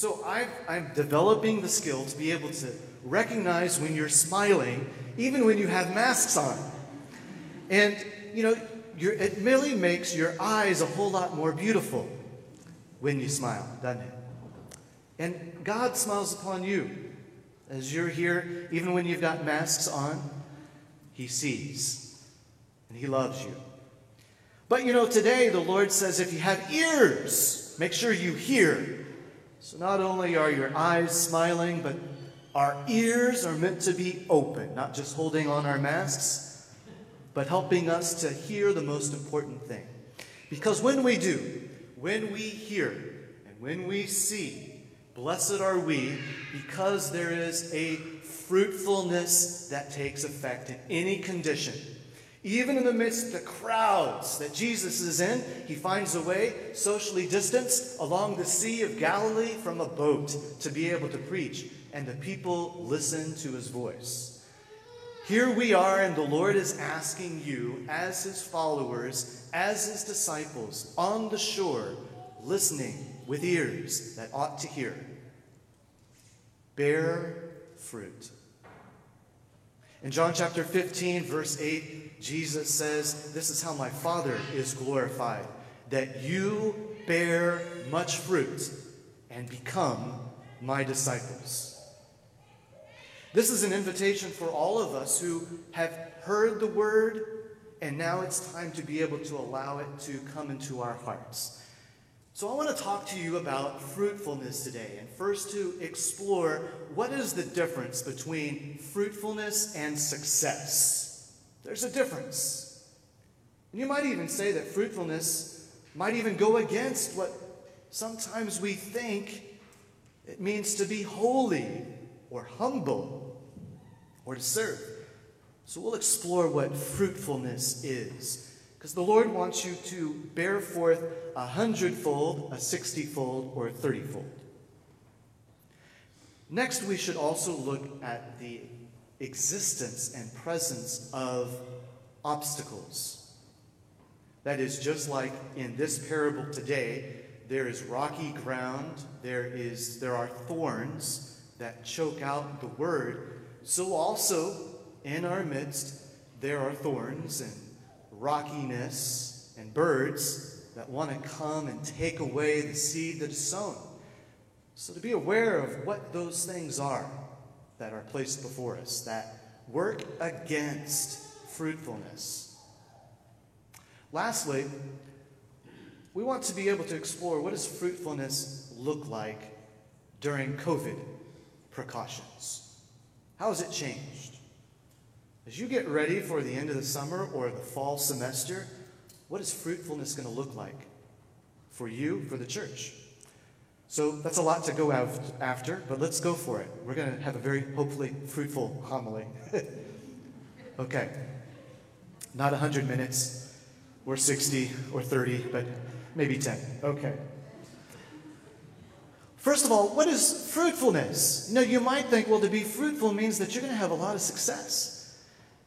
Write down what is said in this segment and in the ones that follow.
So i am developing the skill to be able to recognize when you're smiling, even when you have masks on. And, you know, it really makes your eyes a whole lot more beautiful when you smile, doesn't it? And God smiles upon you as you're here, even when you've got masks on. He sees and He loves you. But you know, today the Lord says if you have ears, make sure you hear. So not only are your eyes smiling, but our ears are meant to be open, not just holding on our masks, but helping us to hear the most important thing. Because when we do, when we hear, and when we see, blessed are we because there is a fruitfulness that takes effect in any condition. Even in the midst of the crowds that Jesus is in, he finds a way, socially distanced, along the Sea of Galilee from a boat to be able to preach, and the people listen to his voice. Here we are, and the Lord is asking you, as his followers, as his disciples, on the shore, listening with ears that ought to hear. Bear fruit. In John chapter 15, verse 8, Jesus says, This is how my Father is glorified, that you bear much fruit and become my disciples. This is an invitation for all of us who have heard the word, and now it's time to be able to allow it to come into our hearts. So, I want to talk to you about fruitfulness today, and first to explore what is the difference between fruitfulness and success. There's a difference. And you might even say that fruitfulness might even go against what sometimes we think it means to be holy or humble or to serve. So, we'll explore what fruitfulness is. Because the Lord wants you to bear forth a hundredfold, a sixtyfold, or a thirtyfold. Next, we should also look at the existence and presence of obstacles. That is, just like in this parable today, there is rocky ground, there, is, there are thorns that choke out the word. So, also in our midst, there are thorns and rockiness, and birds that want to come and take away the seed that is sown. So, to be aware of what those things are that are placed before us that work against fruitfulness. Lastly, we want to be able to explore what does fruitfulness look like during COVID precautions? How has it changed? As you get ready for the end of the summer or the fall semester, what is fruitfulness going to look like for you, for the church? So that's a lot to go after, but let's go for it. We're going to have a very, hopefully, fruitful homily. okay. Not 100 minutes, or 60, or 30, but maybe 10. Okay. First of all, what is fruitfulness? You know, you might think, well, to be fruitful means that you're going to have a lot of success.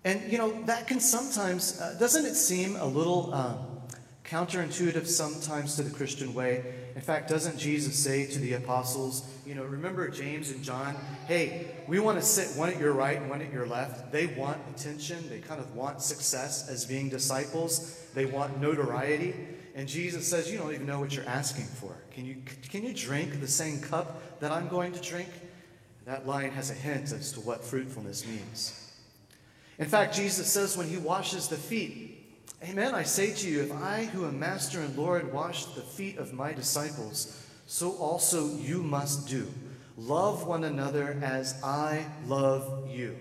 And, you know, that can sometimes, uh, doesn't it seem a little um, counterintuitive sometimes to the Christian way? In fact, doesn't Jesus say to the apostles, you know, remember James and John? Hey, we want to sit one at your right and one at your left. They want attention, they kind of want success as being disciples, they want notoriety. And Jesus says, You don't even know what you're asking for. Can you, can you drink the same cup that I'm going to drink? That line has a hint as to what fruitfulness means. In fact, Jesus says when he washes the feet, Amen, I say to you, if I, who am master and Lord, wash the feet of my disciples, so also you must do. Love one another as I love you.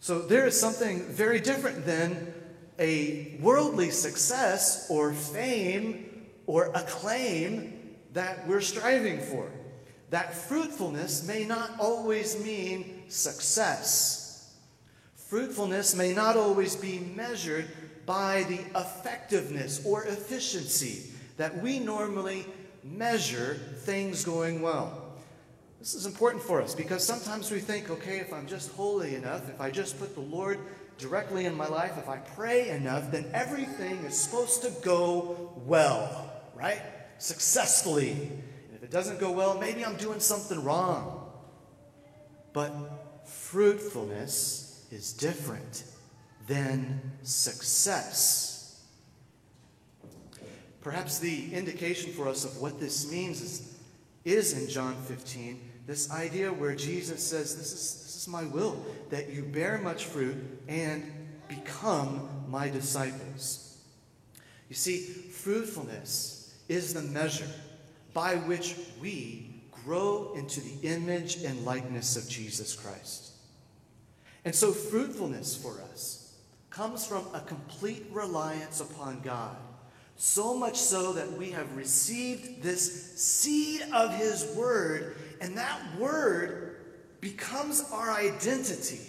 So there is something very different than a worldly success or fame or acclaim that we're striving for. That fruitfulness may not always mean success. Fruitfulness may not always be measured by the effectiveness or efficiency that we normally measure things going well. This is important for us because sometimes we think, okay, if I'm just holy enough, if I just put the Lord directly in my life, if I pray enough, then everything is supposed to go well, right? Successfully. And if it doesn't go well, maybe I'm doing something wrong. But fruitfulness is different than success. Perhaps the indication for us of what this means is, is in John 15, this idea where Jesus says, this is, this is my will, that you bear much fruit and become my disciples. You see, fruitfulness is the measure by which we grow into the image and likeness of Jesus Christ. And so, fruitfulness for us comes from a complete reliance upon God. So much so that we have received this seed of His Word, and that Word becomes our identity.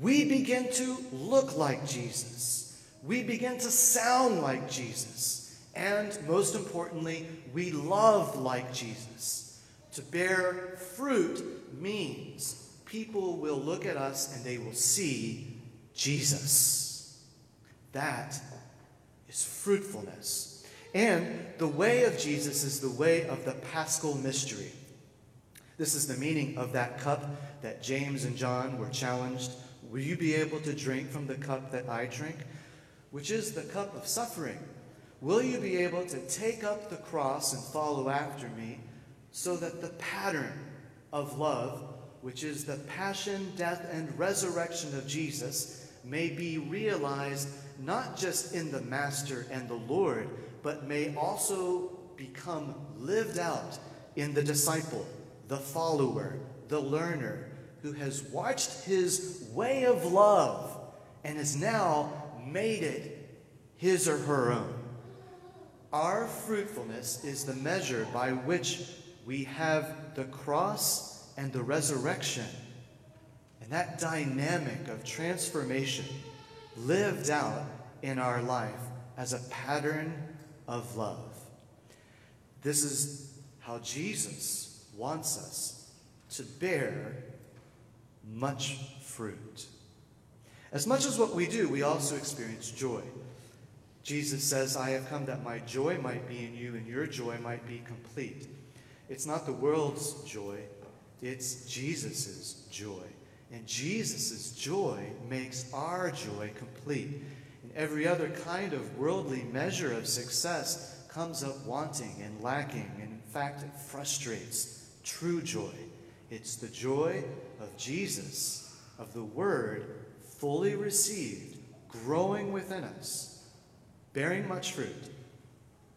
We begin to look like Jesus. We begin to sound like Jesus. And most importantly, we love like Jesus. To bear fruit means people will look at us and they will see Jesus. That is fruitfulness. And the way of Jesus is the way of the paschal mystery. This is the meaning of that cup that James and John were challenged. Will you be able to drink from the cup that I drink? Which is the cup of suffering. Will you be able to take up the cross and follow after me so that the pattern of love, which is the passion, death, and resurrection of Jesus, may be realized not just in the Master and the Lord, but may also become lived out in the disciple, the follower, the learner, who has watched his way of love and has now made it his or her own. Our fruitfulness is the measure by which we have the cross and the resurrection. And that dynamic of transformation lived out in our life as a pattern of love. This is how Jesus wants us to bear much fruit. As much as what we do, we also experience joy. Jesus says, I have come that my joy might be in you and your joy might be complete. It's not the world's joy, it's Jesus' joy. And Jesus' joy makes our joy complete. And every other kind of worldly measure of success comes up wanting and lacking. And in fact, it frustrates true joy. It's the joy of Jesus, of the Word, fully received, growing within us, bearing much fruit,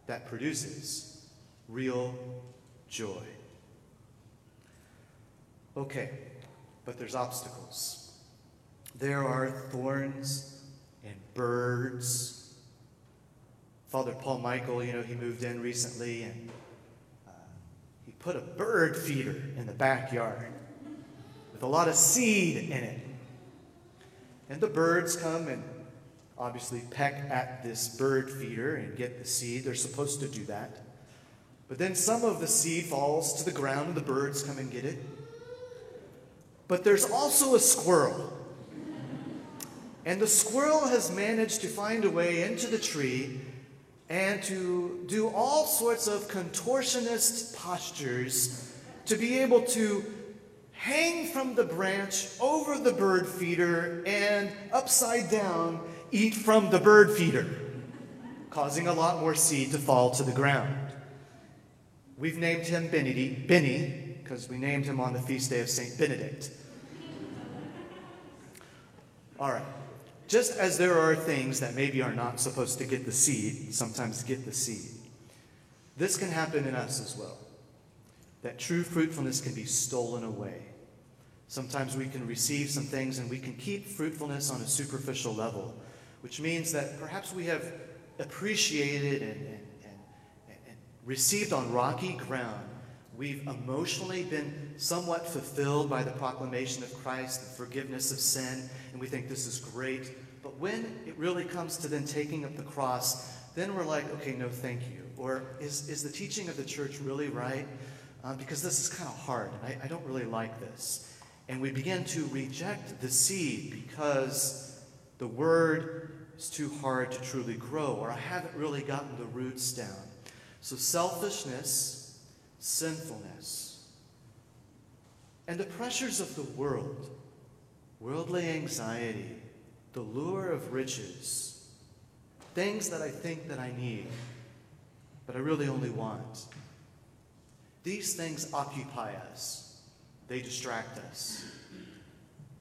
that produces real joy. Okay, but there's obstacles. There are thorns and birds. Father Paul Michael, you know, he moved in recently and uh, he put a bird feeder in the backyard with a lot of seed in it. And the birds come and obviously peck at this bird feeder and get the seed. They're supposed to do that. But then some of the seed falls to the ground and the birds come and get it. But there's also a squirrel. And the squirrel has managed to find a way into the tree and to do all sorts of contortionist postures to be able to hang from the branch over the bird feeder and upside down eat from the bird feeder, causing a lot more seed to fall to the ground. We've named him Benny, Benny because we named him on the feast day of St. Benedict. All right. Just as there are things that maybe are not supposed to get the seed, sometimes get the seed, this can happen in us as well. That true fruitfulness can be stolen away. Sometimes we can receive some things and we can keep fruitfulness on a superficial level, which means that perhaps we have appreciated and, and, and, and received on rocky ground. We've emotionally been somewhat fulfilled by the proclamation of Christ, the forgiveness of sin, and we think this is great. But when it really comes to then taking up the cross, then we're like, okay, no, thank you. Or is, is the teaching of the church really right? Uh, because this is kind of hard, I, I don't really like this. And we begin to reject the seed because the word is too hard to truly grow, or I haven't really gotten the roots down. So selfishness, sinfulness, and the pressures of the world, worldly anxiety, the lure of riches, things that I think that I need, but I really only want. These things occupy us. They distract us.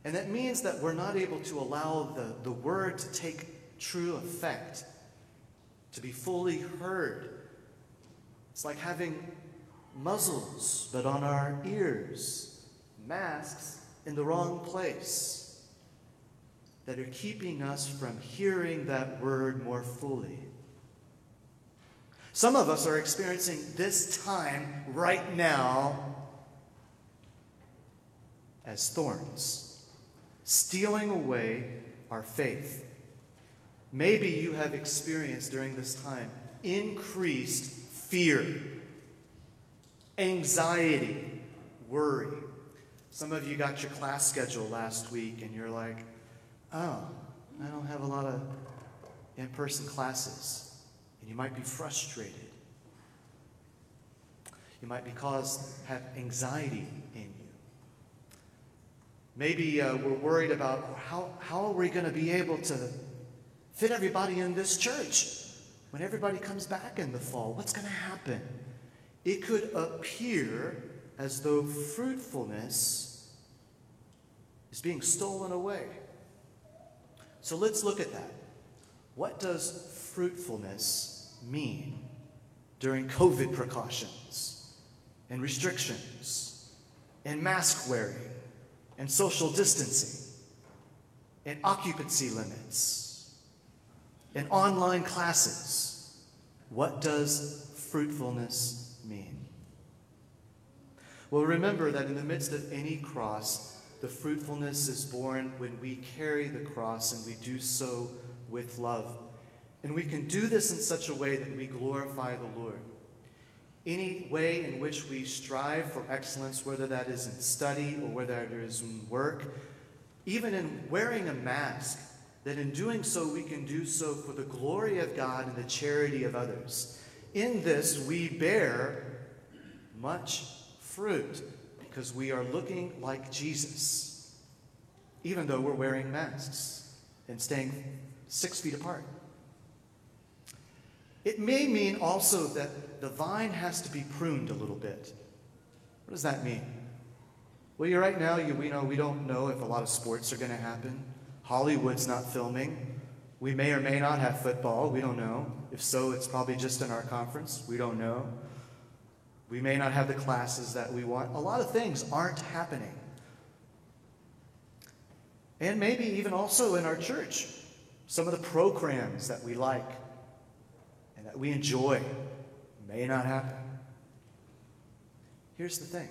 And that means that we're not able to allow the, the word to take true effect, to be fully heard. It's like having muzzles, but on our ears, masks in the wrong place, that are keeping us from hearing that word more fully. Some of us are experiencing this time right now as thorns, stealing away our faith. Maybe you have experienced during this time increased fear, anxiety, worry. Some of you got your class schedule last week and you're like, oh, I don't have a lot of in person classes and you might be frustrated. You might be caused have anxiety in you. Maybe uh, we're worried about how, how are we going to be able to fit everybody in this church when everybody comes back in the fall? What's going to happen? It could appear as though fruitfulness is being stolen away. So let's look at that. What does fruitfulness mean during COVID precautions and restrictions and mask wearing and social distancing and occupancy limits and online classes. What does fruitfulness mean? Well, remember that in the midst of any cross, the fruitfulness is born when we carry the cross and we do so with love. And we can do this in such a way that we glorify the Lord. Any way in which we strive for excellence, whether that is in study or whether it is in work, even in wearing a mask, that in doing so we can do so for the glory of God and the charity of others. In this we bear much fruit because we are looking like Jesus, even though we're wearing masks and staying six feet apart. It may mean also that the vine has to be pruned a little bit. What does that mean? Well, you're right now, you, we know we don't know if a lot of sports are going to happen. Hollywood's not filming. We may or may not have football. We don't know. If so, it's probably just in our conference. We don't know. We may not have the classes that we want. A lot of things aren't happening. And maybe even also in our church, some of the programs that we like and that we enjoy may not happen. Here's the thing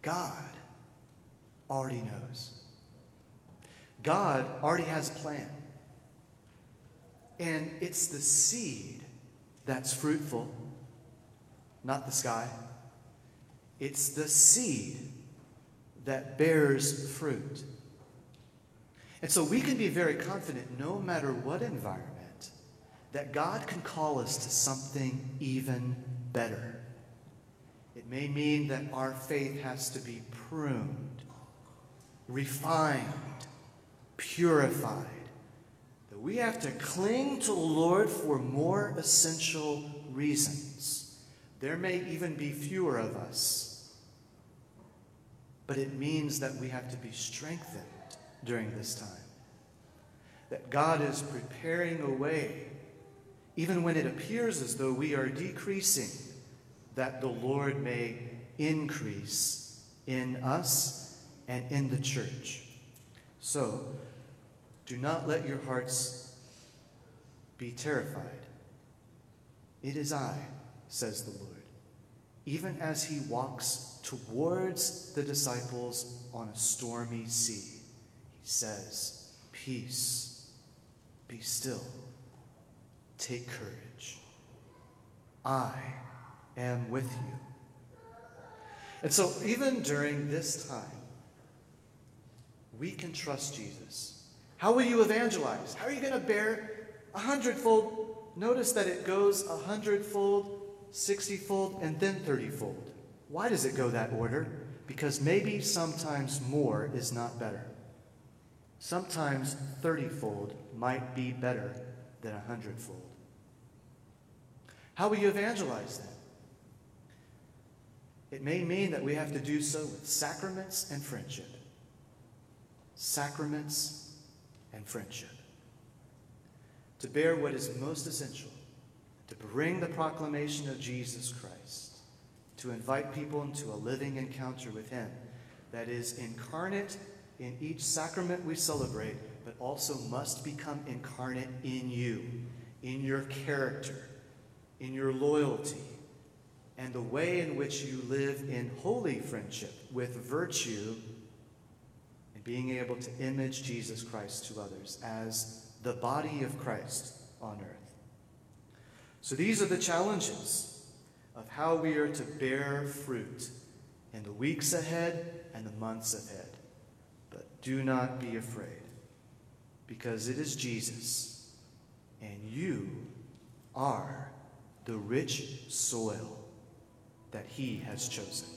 God already knows. God already has a plan. And it's the seed that's fruitful, not the sky. It's the seed that bears fruit. And so we can be very confident no matter what environment that God can call us to something even better. It may mean that our faith has to be pruned, refined, purified. That we have to cling to the Lord for more essential reasons. There may even be fewer of us. But it means that we have to be strengthened during this time. That God is preparing a way even when it appears as though we are decreasing, that the Lord may increase in us and in the church. So, do not let your hearts be terrified. It is I, says the Lord, even as he walks towards the disciples on a stormy sea. He says, Peace, be still. Take courage. I am with you. And so, even during this time, we can trust Jesus. How will you evangelize? How are you going to bear a hundredfold? Notice that it goes a hundredfold, 60 fold, and then 30 fold. Why does it go that order? Because maybe sometimes more is not better. Sometimes 30 fold might be better than 100 fold. How will you evangelize then? It may mean that we have to do so with sacraments and friendship. Sacraments and friendship. To bear what is most essential, to bring the proclamation of Jesus Christ, to invite people into a living encounter with Him that is incarnate in each sacrament we celebrate, but also must become incarnate in you, in your character, in your loyalty, and the way in which you live in holy friendship with virtue and being able to image Jesus Christ to others as the body of Christ on earth. So these are the challenges of how we are to bear fruit in the weeks ahead and the months ahead. But do not be afraid, because it is Jesus, and you are the rich soil that he has chosen.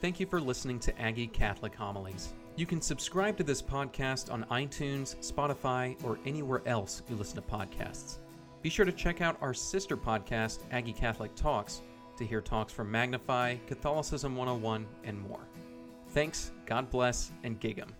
Thank you for listening to Aggie Catholic Homilies. You can subscribe to this podcast on iTunes, Spotify, or anywhere else you listen to podcasts. Be sure to check out our sister podcast, Aggie Catholic Talks, to hear talks from Magnify, Catholicism 101, and more. Thanks, God bless, and gig 'em.